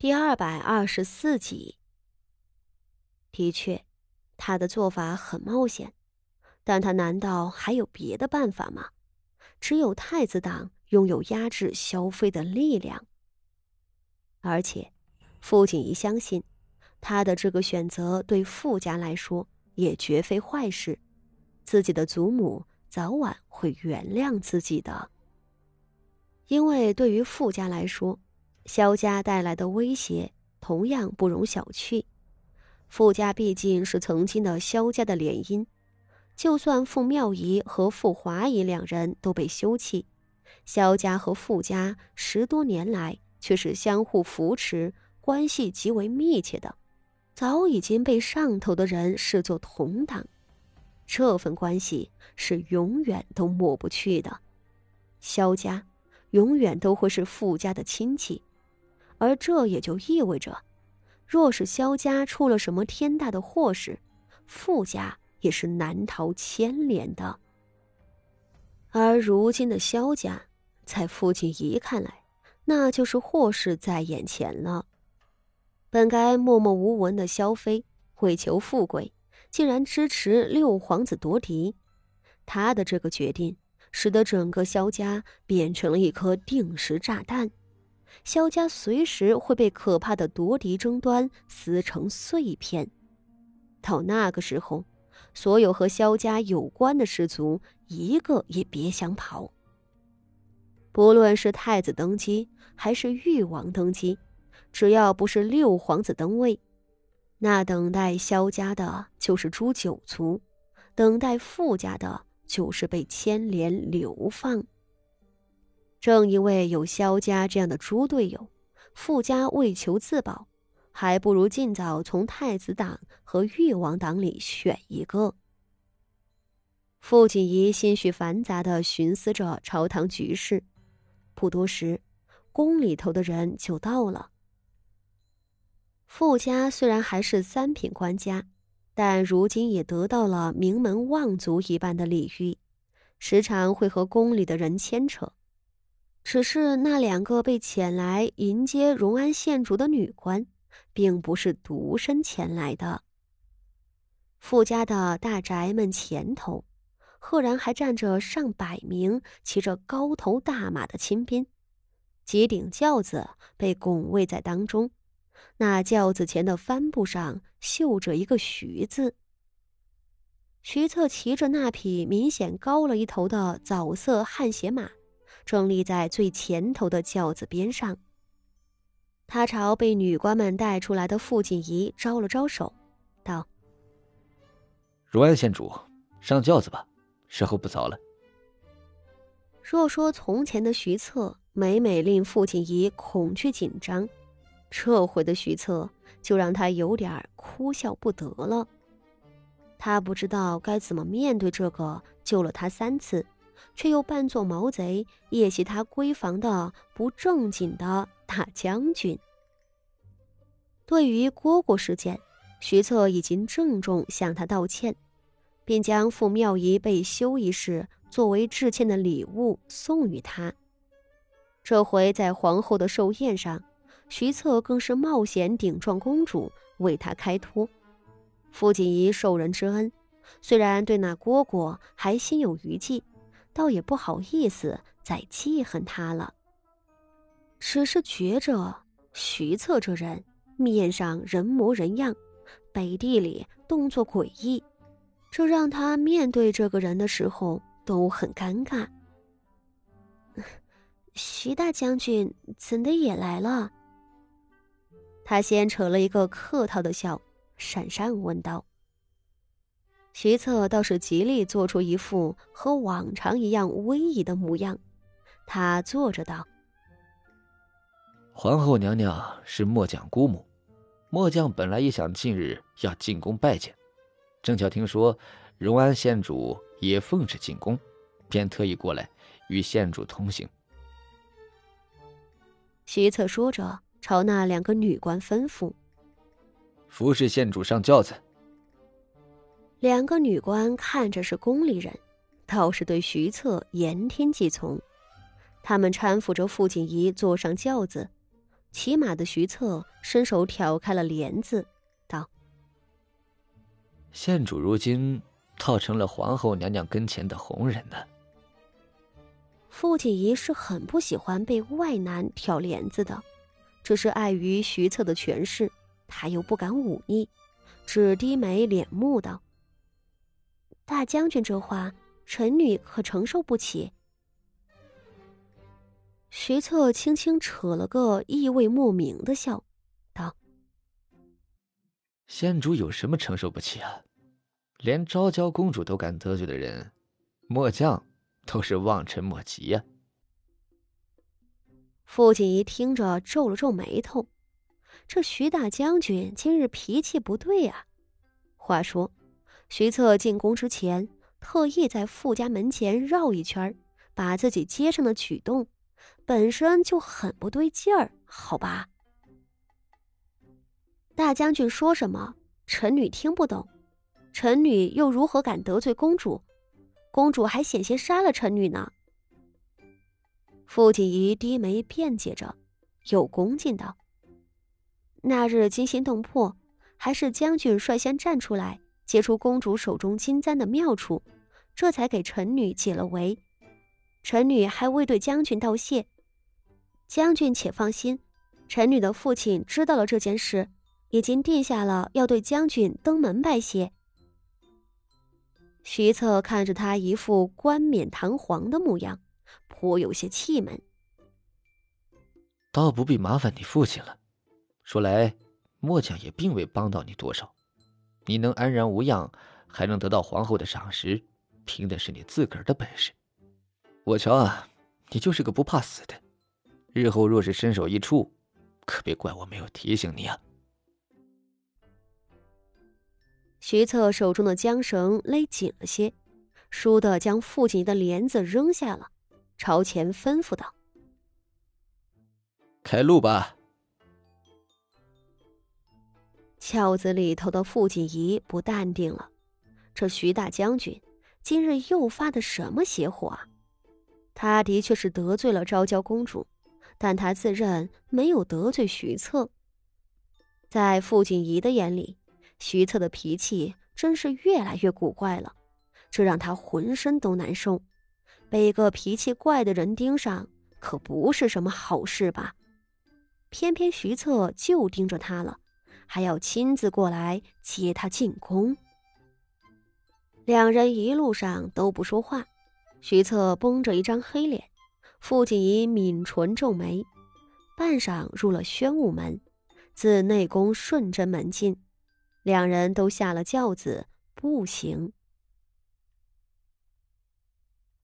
第二百二十四集。的确，他的做法很冒险，但他难道还有别的办法吗？只有太子党拥有压制萧妃的力量，而且，傅锦仪相信，他的这个选择对傅家来说也绝非坏事，自己的祖母早晚会原谅自己的。因为对于傅家来说，萧家带来的威胁同样不容小觑。傅家毕竟是曾经的萧家的联姻，就算傅妙仪和傅华仪两人都被休弃，萧家和傅家十多年来却是相互扶持，关系极为密切的，早已经被上头的人视作同党，这份关系是永远都抹不去的。萧家。永远都会是傅家的亲戚，而这也就意味着，若是萧家出了什么天大的祸事，傅家也是难逃牵连的。而如今的萧家，在傅锦仪看来，那就是祸事在眼前了。本该默默无闻的萧妃，为求富贵，竟然支持六皇子夺嫡，他的这个决定。使得整个萧家变成了一颗定时炸弹，萧家随时会被可怕的夺嫡争端撕成碎片。到那个时候，所有和萧家有关的氏族一个也别想跑。不论是太子登基还是誉王登基，只要不是六皇子登位，那等待萧家的就是诛九族，等待傅家的。就是被牵连流放。正因为有萧家这样的猪队友，傅家为求自保，还不如尽早从太子党和誉王党里选一个。傅锦仪心绪繁杂的寻思着朝堂局势，不多时，宫里头的人就到了。傅家虽然还是三品官家。但如今也得到了名门望族一般的礼遇，时常会和宫里的人牵扯。只是那两个被遣来迎接荣安县主的女官，并不是独身前来的。傅家的大宅门前头，赫然还站着上百名骑着高头大马的亲兵，几顶轿子被拱卫在当中。那轿子前的帆布上绣着一个“徐”字。徐策骑着那匹明显高了一头的枣色汗血马，正立在最前头的轿子边上。他朝被女官们带出来的傅锦仪招了招手，道：“如安县主，上轿子吧，时候不早了。”若说从前的徐策，每每令傅锦仪恐惧紧张。这回的徐策就让他有点哭笑不得了。他不知道该怎么面对这个救了他三次，却又扮作毛贼夜袭他闺房的不正经的大将军。对于蝈蝈事件，徐策已经郑重向他道歉，并将傅妙仪被休一事作为致歉的礼物送与他。这回在皇后的寿宴上。徐策更是冒险顶撞公主，为他开脱。傅锦仪受人之恩，虽然对那蝈蝈还心有余悸，倒也不好意思再记恨他了。只是觉着徐策这人面上人模人样，背地里动作诡异，这让他面对这个人的时候都很尴尬。徐大将军怎的也来了？他先扯了一个客套的笑，讪讪问道：“徐策倒是极力做出一副和往常一样威仪的模样。”他坐着道：“皇后娘娘是末将姑母，末将本来也想近日要进宫拜见，正巧听说荣安县主也奉旨进宫，便特意过来与县主同行。”徐策说着。朝那两个女官吩咐：“服侍县主上轿子。”两个女官看着是宫里人，倒是对徐策言听计从。他们搀扶着傅锦仪坐上轿子，骑马的徐策伸手挑开了帘子，道：“县主如今倒成了皇后娘娘跟前的红人呢。”傅锦仪是很不喜欢被外男挑帘子的，只是碍于徐策的权势，他又不敢忤逆，只低眉敛目道：“大将军这话，臣女可承受不起。”徐策轻轻扯了个意味莫名的笑，道：“县主有什么承受不起啊？连昭娇公主都敢得罪的人，末将都是望尘莫及呀。”傅锦仪听着皱了皱眉头，这徐大将军今日脾气不对啊。话说，徐策进宫之前，特意在傅家门前绕一圈，把自己接上的举动。本身就很不对劲儿，好吧？大将军说什么，臣女听不懂。臣女又如何敢得罪公主？公主还险些杀了臣女呢。傅锦仪低眉辩解着，又恭敬道：“那日惊心动魄，还是将军率先站出来，接出公主手中金簪的妙处，这才给臣女解了围。臣女还未对将军道谢。”将军且放心，臣女的父亲知道了这件事，已经定下了要对将军登门拜谢。徐策看着他一副冠冕堂皇的模样，颇有些气闷。倒不必麻烦你父亲了。说来，末将也并未帮到你多少。你能安然无恙，还能得到皇后的赏识，凭的是你自个儿的本事。我瞧啊，你就是个不怕死的。日后若是身首异处，可别怪我没有提醒你啊！徐策手中的缰绳勒紧了些，倏地将父亲的帘子扔下了，朝前吩咐道：“开路吧！”轿子里头的傅锦仪不淡定了，这徐大将军今日又发的什么邪火啊？他的确是得罪了昭娇公主。但他自认没有得罪徐策，在傅锦仪的眼里，徐策的脾气真是越来越古怪了，这让他浑身都难受。被一个脾气怪的人盯上，可不是什么好事吧？偏偏徐策就盯着他了，还要亲自过来接他进宫。两人一路上都不说话，徐策绷着一张黑脸。傅锦仪抿唇皱眉，半晌入了宣武门，自内宫顺贞门进，两人都下了轿子，步行。